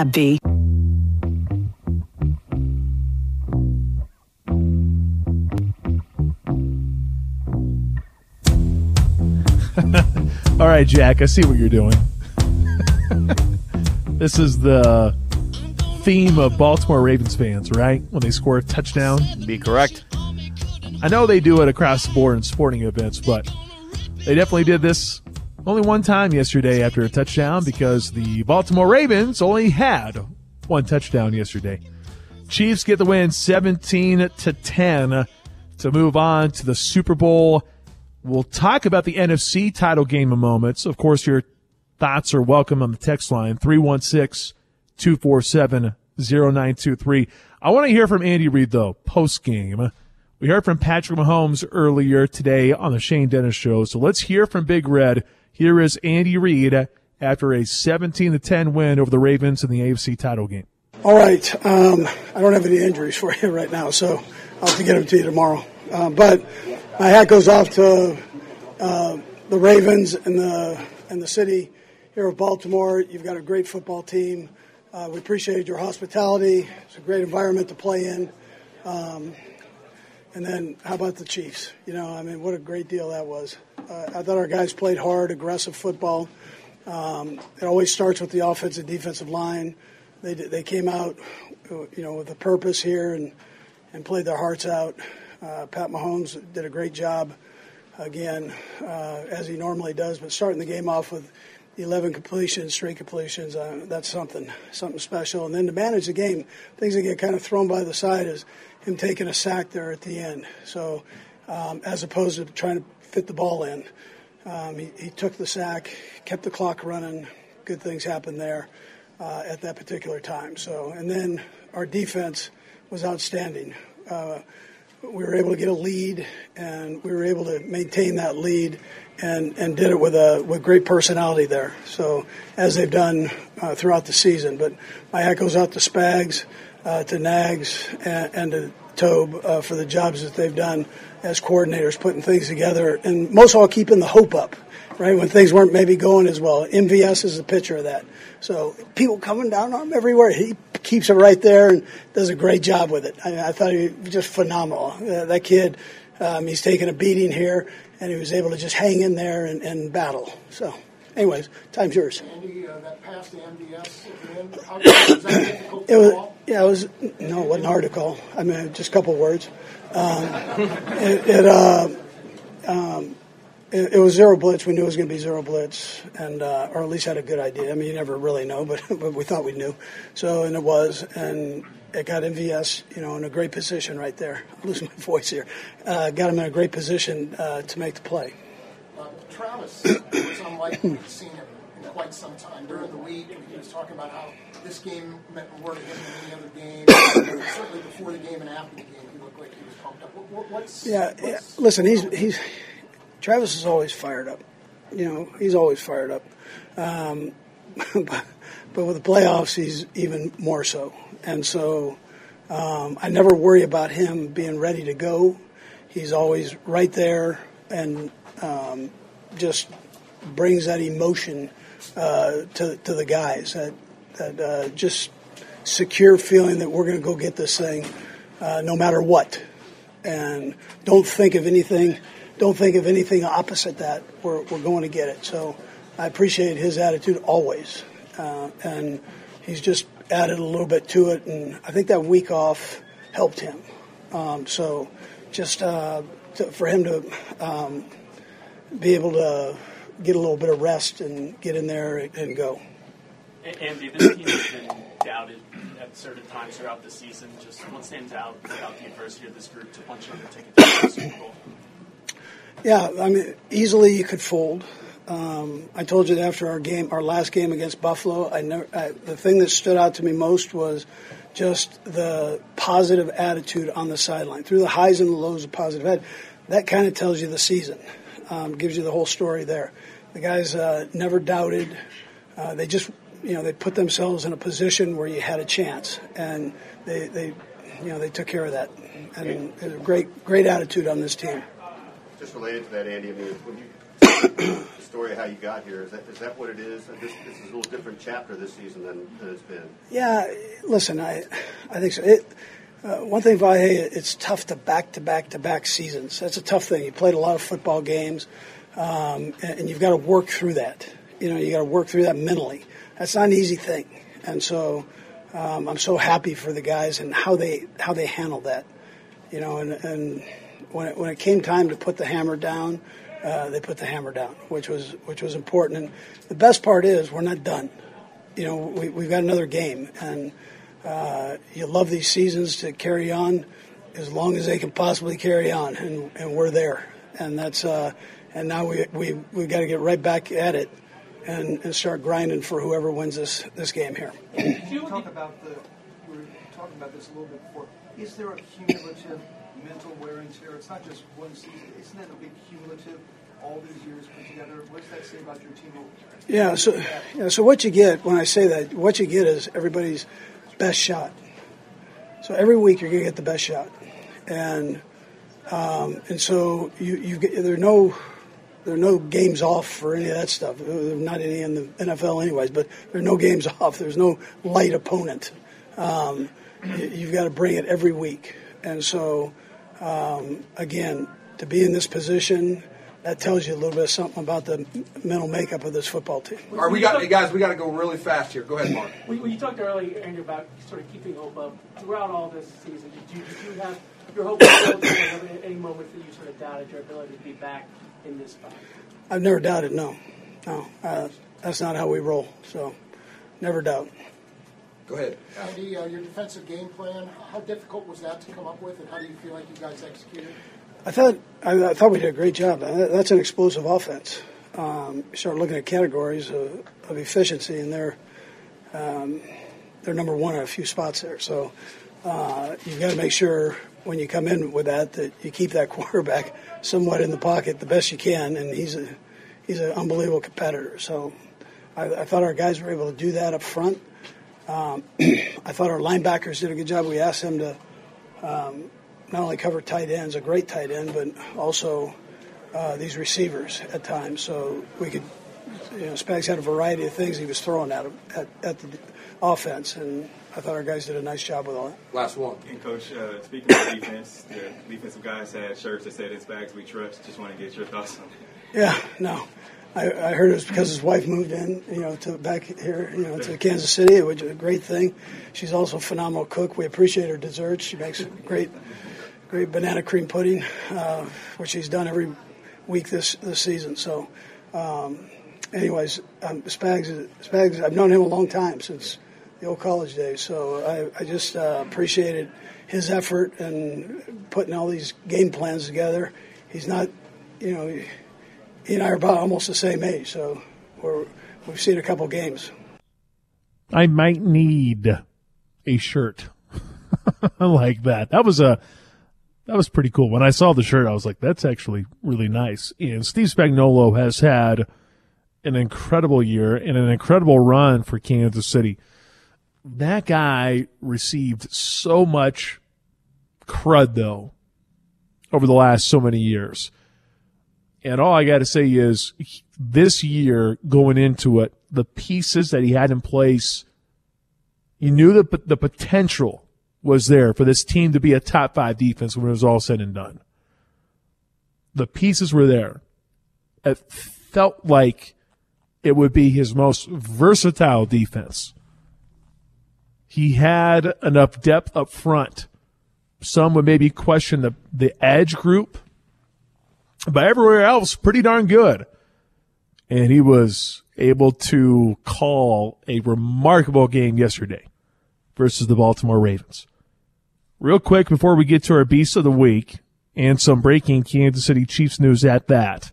AbbVie. All right, Jack, I see what you're doing. this is the theme of Baltimore Ravens fans, right? When they score a touchdown. Be correct. I know they do it across the board in sporting events, but they definitely did this only one time yesterday after a touchdown because the Baltimore Ravens only had one touchdown yesterday. Chiefs get the win 17 to 10 to move on to the Super Bowl. We'll talk about the NFC title game in moments. Of course, your thoughts are welcome on the text line 316 247 0923. I want to hear from Andy Reid, though, post game. We heard from Patrick Mahomes earlier today on the Shane Dennis show. So let's hear from Big Red. Here is Andy Reid after a 17 to 10 win over the Ravens in the AFC title game. All right. Um, I don't have any injuries for you right now, so I'll have to get them to you tomorrow. Uh, but my hat goes off to uh, the Ravens and the and the city here of Baltimore. You've got a great football team. Uh, we appreciate your hospitality. It's a great environment to play in. Um, and then how about the Chiefs? You know, I mean, what a great deal that was. Uh, I thought our guys played hard, aggressive football. Um, it always starts with the offensive defensive line. They they came out, you know, with a purpose here and and played their hearts out. Uh, Pat Mahomes did a great job again, uh, as he normally does. But starting the game off with 11 completions, straight completions, uh, that's something, something special. And then to manage the game, things that get kind of thrown by the side is him taking a sack there at the end. So um, as opposed to trying to fit the ball in, um, he, he, took the sack, kept the clock running. Good things happened there uh, at that particular time. So and then our defense was outstanding. Uh, we were able to get a lead, and we were able to maintain that lead, and, and did it with a with great personality there. So as they've done uh, throughout the season. But my hat goes out to Spags uh, to Nags and, and to Tobe uh, for the jobs that they've done as coordinators, putting things together, and most of all keeping the hope up, right? When things weren't maybe going as well. MVS is a picture of that. So people coming down on him everywhere. He keeps it right there and does a great job with it. I, I thought he was just phenomenal. Uh, that kid, um, he's taken a beating here, and he was able to just hang in there and, and battle. So anyways, time's yours. Andy, uh, that pass to MVS it was, yeah, it was, no, it wasn't hard to call. I mean, just a couple words. Um, it, it, uh, um, it, it, was zero blitz. We knew it was going to be zero blitz, and uh, or at least had a good idea. I mean, you never really know, but, but we thought we knew. So, and it was, and it got MVS, you know, in a great position right there. I'm losing my voice here. Uh, got him in a great position uh, to make the play. Travis was unlike we've seen him in quite some time. During the week, he was talking about how this game meant more to him than any other game. Certainly before the game and after the game, he looked like he was pumped up. What, what's, yeah, what's, yeah, listen, he's he's Travis is always fired up. You know, he's always fired up. Um, but, but with the playoffs, he's even more so. And so um, I never worry about him being ready to go. He's always right there and um, just brings that emotion uh, to, to the guys, that, that uh, just secure feeling that we're going to go get this thing uh, no matter what. And don't think of anything, don't think of anything opposite that. We're, we're going to get it. So I appreciate his attitude always. Uh, and he's just added a little bit to it. And I think that week off helped him. Um, so just uh, to, for him to um, be able to get a little bit of rest and get in there and go. Andy, this team has been doubted at certain times throughout the season. Just what stands out about the adversity of this group to punch on the ticket to the Super Bowl? Yeah, I mean, easily you could fold. Um, I told you after our game, our last game against Buffalo, I never. I, the thing that stood out to me most was just the positive attitude on the sideline, through the highs and the lows of positive ed. That kind of tells you the season um, gives you the whole story there. The guys uh, never doubted. Uh, they just, you know, they put themselves in a position where you had a chance, and they, they you know, they took care of that. And a great, great attitude on this team. Just related to that, Andy. I mean, when you the story of how you got here is that is that what it is? This, this is a little different chapter this season than, than it's been. Yeah, listen, I, I think so. It, uh, one thing, Vahe, it's tough to back to back to back seasons. That's a tough thing. You played a lot of football games. um, and, and you've got to work through that. You know, you got to work through that mentally. That's not an easy thing, and so um, I'm so happy for the guys and how they how they handled that. You know, and, and when it, when it came time to put the hammer down, uh, they put the hammer down, which was which was important. And the best part is we're not done. You know, we, we've got another game, and uh, you love these seasons to carry on as long as they can possibly carry on, and, and we're there. And that's uh, and now we we we got to get right back at it and, and start grinding for whoever wins this this game here. you talk about the we were talking about this a little bit before. Is there a cumulative mental wear and tear? It's not just one season. Isn't that a big cumulative? All these years put together. What does that say about your team? Yeah. So yeah. So what you get when I say that, what you get is everybody's best shot. So every week you're going to get the best shot, and um, and so you you get there are no there are no games off for any of that stuff. There's not any in the NFL anyways, but there are no games off. There's no light opponent. Um, you've got to bring it every week, and so um, again to be in this position that tells you a little bit of something about the mental makeup of this football team. All right, we got guys. We got to go really fast here. Go ahead, Mark. When you talked earlier, Andrew, about sort of keeping hope up throughout all this season, did you, did you have your hope at any moment that you sort of doubted your ability to be back in this spot? I've never doubted. No, no, uh, that's not how we roll. So, never doubt. Go ahead. Andy, uh, your defensive game plan. How difficult was that to come up with, and how do you feel like you guys executed? I thought I, I, thought we did a great job. That's an explosive offense. Um, you start looking at categories of, of efficiency, and they're um, they're number one in a few spots there. So uh, you've got to make sure when you come in with that that you keep that quarterback somewhat in the pocket the best you can, and he's a he's an unbelievable competitor. So I, I thought our guys were able to do that up front. Um, I thought our linebackers did a good job. We asked them to um, not only cover tight ends, a great tight end, but also uh, these receivers at times. So we could, you know, Spags had a variety of things he was throwing at, him, at, at the offense, and I thought our guys did a nice job with all that. Last one. And coach, uh, speaking of defense, the defensive guys had shirts that said "It's Spags we trust." Just want to get your thoughts on it. Yeah, no. I, I, heard it was because his wife moved in, you know, to back here, you know, to Kansas City, which is a great thing. She's also a phenomenal cook. We appreciate her desserts. She makes great great banana cream pudding, uh, which she's done every week this this season. So, um, anyways, um, Spags, Spags, I've known him a long time since the old college days. So I, I just uh, appreciated his effort and putting all these game plans together. He's not, you know, he and I are about almost the same age, so we're, we've seen a couple games. I might need a shirt like that. That was a that was pretty cool. When I saw the shirt, I was like, that's actually really nice. And Steve Spagnuolo has had an incredible year and an incredible run for Kansas City. That guy received so much crud, though, over the last so many years. And all I got to say is this year going into it, the pieces that he had in place, you knew that the potential was there for this team to be a top five defense when it was all said and done. The pieces were there. It felt like it would be his most versatile defense. He had enough depth up front. Some would maybe question the, the edge group, but everywhere else, pretty darn good. And he was able to call a remarkable game yesterday versus the Baltimore Ravens. Real quick before we get to our Beast of the Week and some breaking Kansas City Chiefs news at that.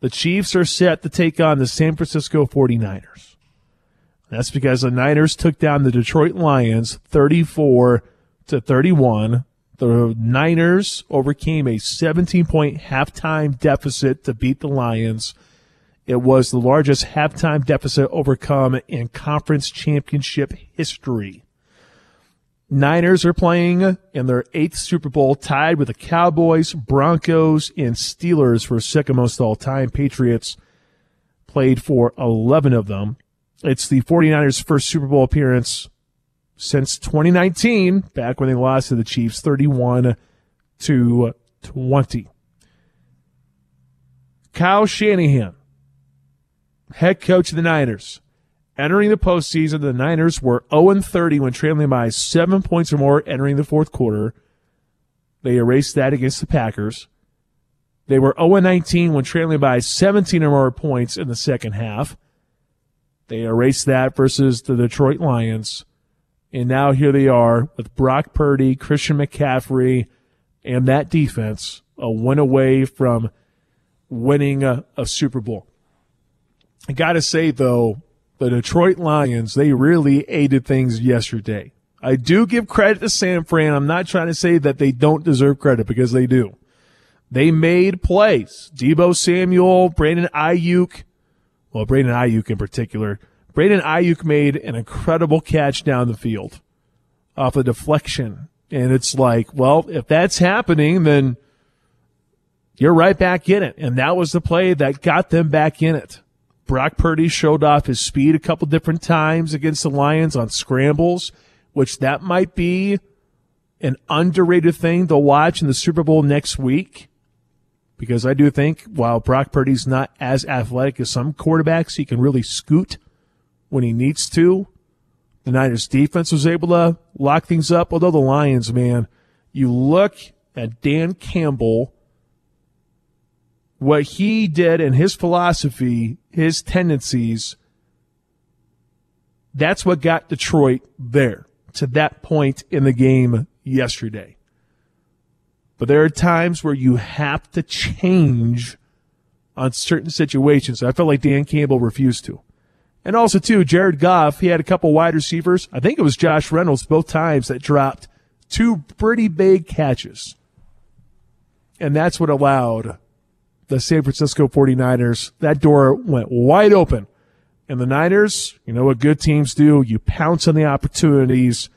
The Chiefs are set to take on the San Francisco 49ers. That's because the Niners took down the Detroit Lions 34 to 31. The Niners overcame a 17 point halftime deficit to beat the Lions. It was the largest halftime deficit overcome in conference championship history. Niners are playing in their eighth Super Bowl, tied with the Cowboys, Broncos, and Steelers for second most all time. Patriots played for 11 of them. It's the 49ers' first Super Bowl appearance since 2019, back when they lost to the Chiefs 31 to 20. Kyle Shanahan, head coach of the Niners. Entering the postseason, the Niners were 0 30 when trailing by seven points or more entering the fourth quarter. They erased that against the Packers. They were 0 19 when trailing by 17 or more points in the second half. They erased that versus the Detroit Lions. And now here they are with Brock Purdy, Christian McCaffrey, and that defense, a win away from winning a, a Super Bowl. I got to say, though, the Detroit Lions, they really aided things yesterday. I do give credit to San Fran. I'm not trying to say that they don't deserve credit because they do. They made plays. Deebo Samuel, Brandon Aiyuk, well, Brandon Aiyuk in particular. Brandon Aiyuk made an incredible catch down the field off a deflection. And it's like, well, if that's happening, then you're right back in it. And that was the play that got them back in it. Brock Purdy showed off his speed a couple different times against the Lions on scrambles, which that might be an underrated thing to watch in the Super Bowl next week because I do think while Brock Purdy's not as athletic as some quarterbacks, he can really scoot when he needs to. The Niners defense was able to lock things up. Although the Lions, man, you look at Dan Campbell, what he did and his philosophy, his tendencies, that's what got Detroit there to that point in the game yesterday. But there are times where you have to change on certain situations. I felt like Dan Campbell refused to. And also, too, Jared Goff, he had a couple wide receivers. I think it was Josh Reynolds both times that dropped two pretty big catches. And that's what allowed the San Francisco 49ers. That door went wide open. And the Niners, you know what good teams do? You pounce on the opportunities.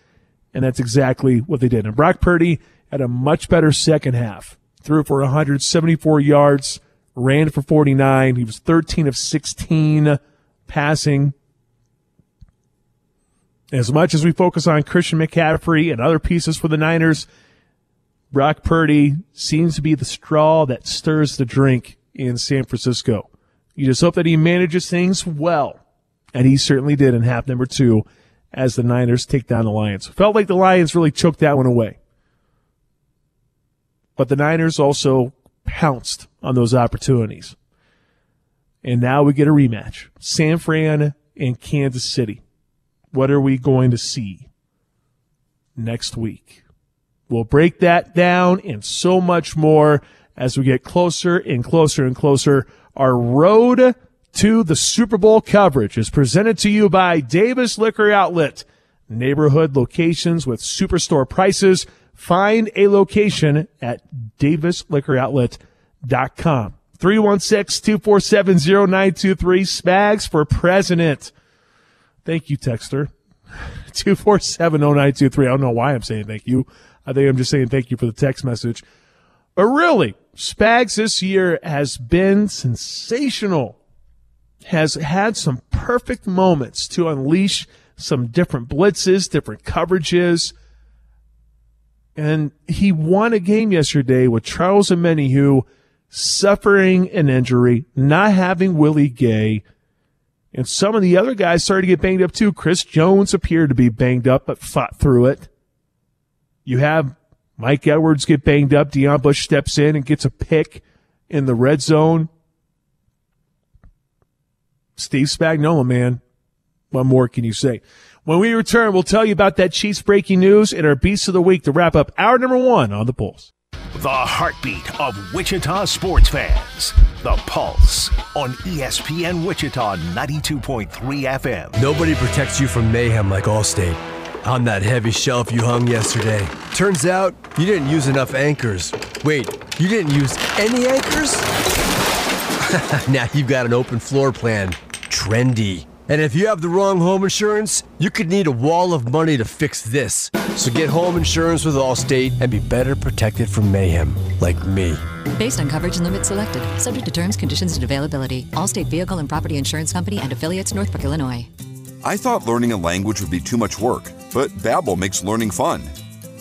And that's exactly what they did. And Brock Purdy, had a much better second half. Threw for 174 yards, ran for 49. He was 13 of 16 passing. As much as we focus on Christian McCaffrey and other pieces for the Niners, Brock Purdy seems to be the straw that stirs the drink in San Francisco. You just hope that he manages things well. And he certainly did in half number two as the Niners take down the Lions. Felt like the Lions really choked that one away. But the Niners also pounced on those opportunities. And now we get a rematch. San Fran and Kansas City. What are we going to see next week? We'll break that down and so much more as we get closer and closer and closer. Our road to the Super Bowl coverage is presented to you by Davis Liquor Outlet. Neighborhood locations with superstore prices Find a location at davisliquoroutlet.com. 316-247-0923. Spags for president. Thank you, Texter. 247-0923. I don't know why I'm saying thank you. I think I'm just saying thank you for the text message. But really, Spags this year has been sensational. Has had some perfect moments to unleash some different blitzes, different coverages and he won a game yesterday with Charles Omenihu suffering an injury, not having Willie Gay. And some of the other guys started to get banged up too. Chris Jones appeared to be banged up, but fought through it. You have Mike Edwards get banged up. Deon Bush steps in and gets a pick in the red zone. Steve Spagnuolo, man. What more can you say? When we return, we'll tell you about that Chiefs breaking news and our Beast of the Week to wrap up hour number one on The Pulse. The heartbeat of Wichita sports fans. The Pulse on ESPN Wichita 92.3 FM. Nobody protects you from mayhem like Allstate. On that heavy shelf you hung yesterday. Turns out you didn't use enough anchors. Wait, you didn't use any anchors? now you've got an open floor plan. Trendy. And if you have the wrong home insurance, you could need a wall of money to fix this. So get home insurance with Allstate and be better protected from mayhem, like me. Based on coverage and limits selected, subject to terms, conditions, and availability. Allstate Vehicle and Property Insurance Company and affiliates, Northbrook, Illinois. I thought learning a language would be too much work, but Babbel makes learning fun.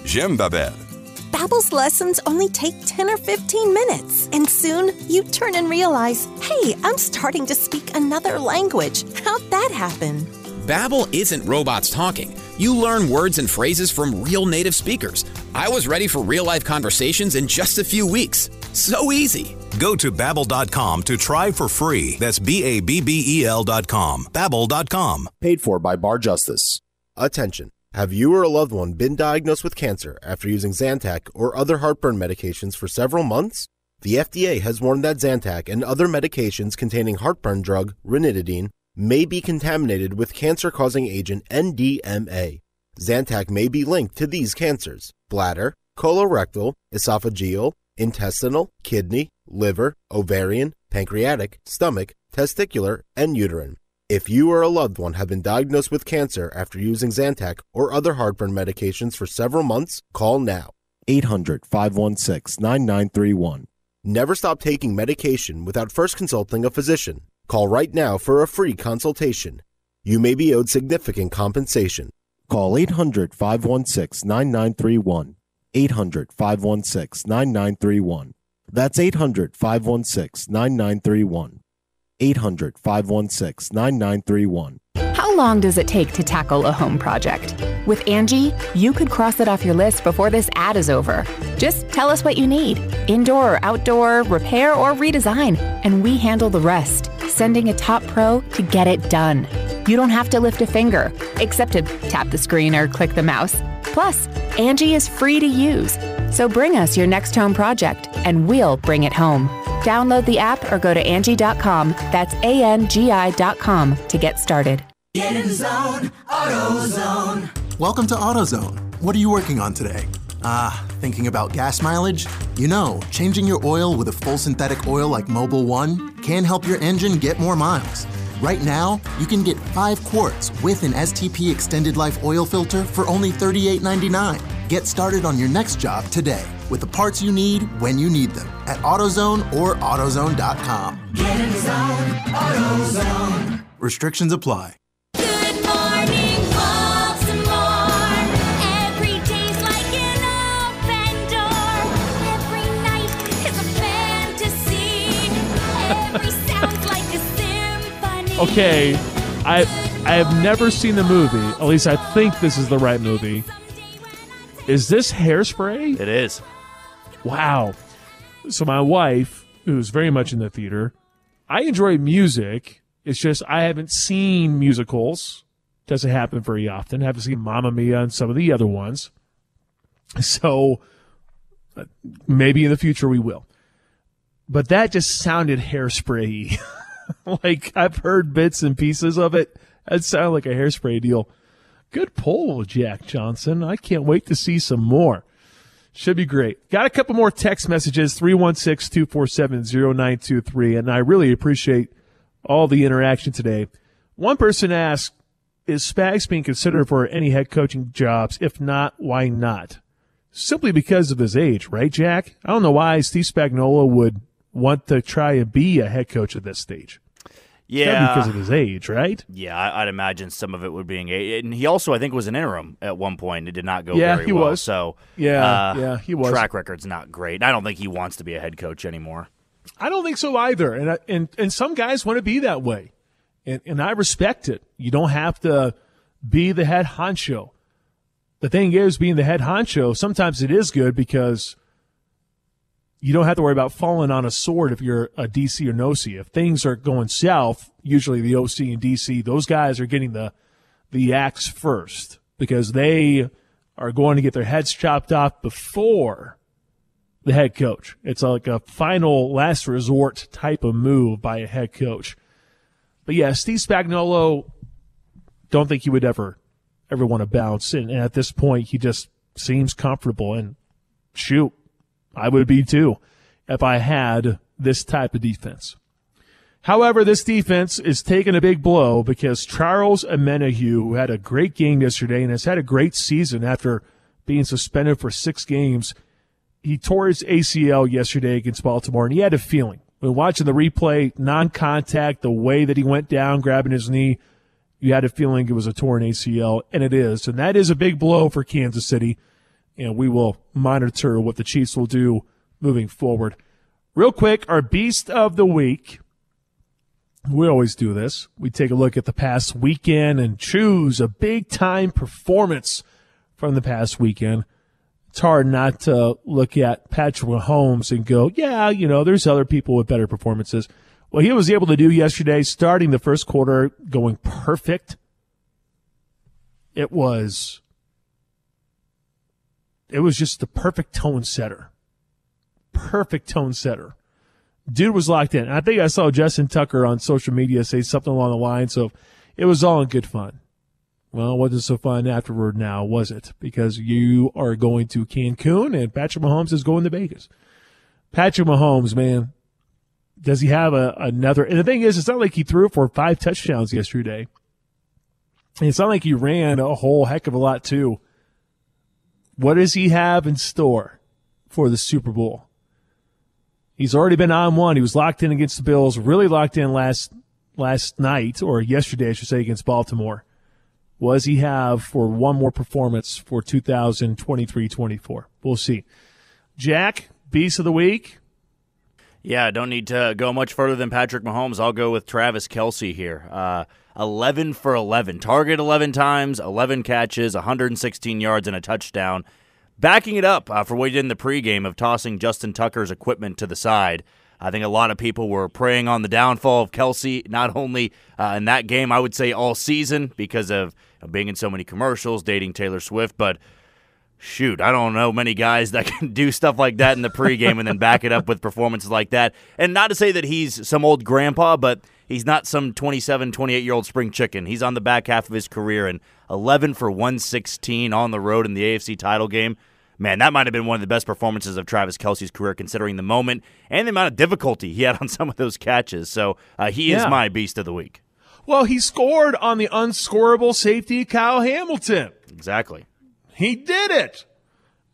J'aime Babbel. Babbel's lessons only take 10 or 15 minutes, and soon you turn and realize, "Hey, I'm starting to speak another language." How'd that happen? Babbel isn't robots talking. You learn words and phrases from real native speakers. I was ready for real-life conversations in just a few weeks. So easy. Go to babbel.com to try for free. That's B A B B E L dot com. Babbel.com. Paid for by Bar Justice. Attention. Have you or a loved one been diagnosed with cancer after using Zantac or other heartburn medications for several months? The FDA has warned that Zantac and other medications containing heartburn drug, ranitidine, may be contaminated with cancer causing agent NDMA. Zantac may be linked to these cancers bladder, colorectal, esophageal, intestinal, kidney, liver, ovarian, pancreatic, stomach, testicular, and uterine. If you or a loved one have been diagnosed with cancer after using Zantac or other heartburn medications for several months, call now. 800 516 9931. Never stop taking medication without first consulting a physician. Call right now for a free consultation. You may be owed significant compensation. Call 800 516 9931. 800 516 9931. That's 800 516 9931. 800 516 9931. How long does it take to tackle a home project? With Angie, you could cross it off your list before this ad is over. Just tell us what you need indoor or outdoor, repair or redesign, and we handle the rest, sending a top pro to get it done. You don't have to lift a finger, except to tap the screen or click the mouse. Plus, Angie is free to use. So bring us your next home project, and we'll bring it home. Download the app or go to Angie.com. That's A N G I.com to get started. Get in the zone, AutoZone. Welcome to AutoZone. What are you working on today? Ah, thinking about gas mileage? You know, changing your oil with a full synthetic oil like Mobil 1 can help your engine get more miles. Right now, you can get 5 quarts with an STP extended life oil filter for only $38.99. Get started on your next job today with the parts you need when you need them at AutoZone or AutoZone.com. Get in the zone, AutoZone. Restrictions apply. Good morning, Baltimore. Every day's like an open door. Every night is a fantasy. Every sound's like a symphony. Okay, I I have never seen the movie. At least I think this is the right movie. Is this hairspray? It is. Wow. So my wife, who's very much in the theater, I enjoy music. It's just I haven't seen musicals. Doesn't happen very often. I haven't seen Mamma Mia and some of the other ones. So uh, maybe in the future we will. But that just sounded hairspray like I've heard bits and pieces of it. That sounded like a hairspray deal. Good poll, Jack Johnson. I can't wait to see some more. Should be great. Got a couple more text messages 316 247 0923. And I really appreciate all the interaction today. One person asked, Is Spags being considered for any head coaching jobs? If not, why not? Simply because of his age, right, Jack? I don't know why Steve Spagnuolo would want to try and be a head coach at this stage. Yeah, because of his age, right? Yeah, I'd imagine some of it would being a, and he also I think was an interim at one point. It did not go Yeah, very he well. was. So Yeah, uh, yeah, he was. Track record's not great. I don't think he wants to be a head coach anymore. I don't think so either. And I- and and some guys want to be that way, and and I respect it. You don't have to be the head honcho. The thing is, being the head honcho sometimes it is good because you don't have to worry about falling on a sword if you're a DC or no C. If things are going south, usually the OC and DC, those guys are getting the the axe first because they are going to get their heads chopped off before the head coach. It's like a final last resort type of move by a head coach. But yeah, Steve Spagnuolo, don't think he would ever, ever want to bounce. And at this point, he just seems comfortable. And shoot, I would be too if I had this type of defense. However, this defense is taking a big blow because Charles Omenihu, who had a great game yesterday and has had a great season after being suspended for six games, he tore his ACL yesterday against Baltimore, and he had a feeling when watching the replay, non-contact, the way that he went down, grabbing his knee, you had a feeling it was a torn ACL, and it is, and that is a big blow for Kansas City. And we will monitor what the Chiefs will do moving forward. Real quick, our beast of the week. We always do this. We take a look at the past weekend and choose a big time performance from the past weekend. It's hard not to look at Patrick Mahomes and go, yeah, you know, there's other people with better performances. Well, he was able to do yesterday, starting the first quarter, going perfect. It was, it was just the perfect tone setter. Perfect tone setter. Dude was locked in. I think I saw Justin Tucker on social media say something along the lines of, it was all in good fun. Well, it wasn't so fun afterward now, was it? Because you are going to Cancun and Patrick Mahomes is going to Vegas. Patrick Mahomes, man, does he have a, another? And the thing is, it's not like he threw for five touchdowns yesterday. And it's not like he ran a whole heck of a lot too. What does he have in store for the Super Bowl? He's already been on one. He was locked in against the Bills, really locked in last last night or yesterday, I should say, against Baltimore. What does he have for one more performance for 2023-24? We'll see. Jack, Beast of the Week. Yeah, don't need to go much further than Patrick Mahomes. I'll go with Travis Kelce here. Uh, 11 for 11. Target 11 times, 11 catches, 116 yards, and a touchdown. Backing it up uh, for what he did in the pregame of tossing Justin Tucker's equipment to the side. I think a lot of people were preying on the downfall of Kelce, not only uh, in that game, I would say all season because of being in so many commercials, dating Taylor Swift, but shoot, I don't know many guys that can do stuff like that in the pregame and then back it up with performances like that. And not to say that he's some old grandpa, but he's not some 27, 28 year old spring chicken. He's on the back half of his career and 11 for 116 on the road in the AFC title game. Man, that might have been one of the best performances of Travis Kelce's career, considering the moment and the amount of difficulty he had on some of those catches. So uh, he is my beast of the week. Well, he scored on the unscorable safety, Kyle Hamilton. Exactly. He did it.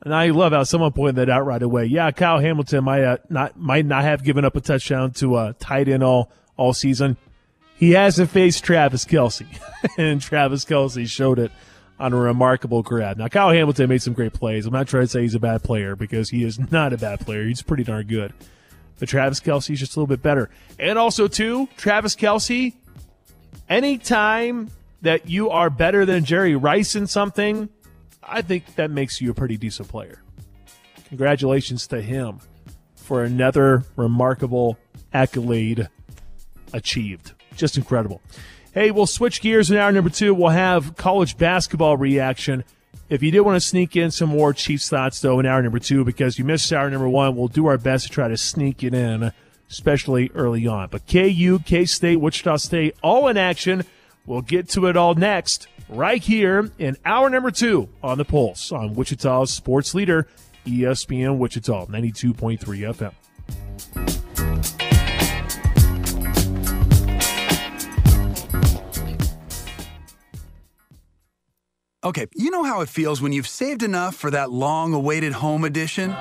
And I love how someone pointed that out right away. Yeah, Kyle Hamilton might uh, not might not have given up a touchdown to a tight end all all season. He hasn't faced Travis Kelce, and Travis Kelce showed it on a remarkable grab. Now, Kyle Hamilton made some great plays. I'm not trying to say he's a bad player because he is not a bad player. He's pretty darn good. But Travis Kelce's just a little bit better. And also, too, Travis Kelce, anytime that you are better than Jerry Rice in something, I think that makes you a pretty decent player. Congratulations to him for another remarkable accolade achieved. Just incredible. Hey, we'll switch gears in hour number two. We'll have college basketball reaction. If you did want to sneak in some more Chiefs thoughts, though, in hour number two, because you missed hour number one, we'll do our best to try to sneak it in, especially early on. But KU, K State, Wichita State, all in action. We'll get to it all next, right here in hour number two on the Pulse on Wichita's sports leader, ESPN Wichita, 92.3 FM. Okay, you know how it feels when you've saved enough for that long awaited home edition?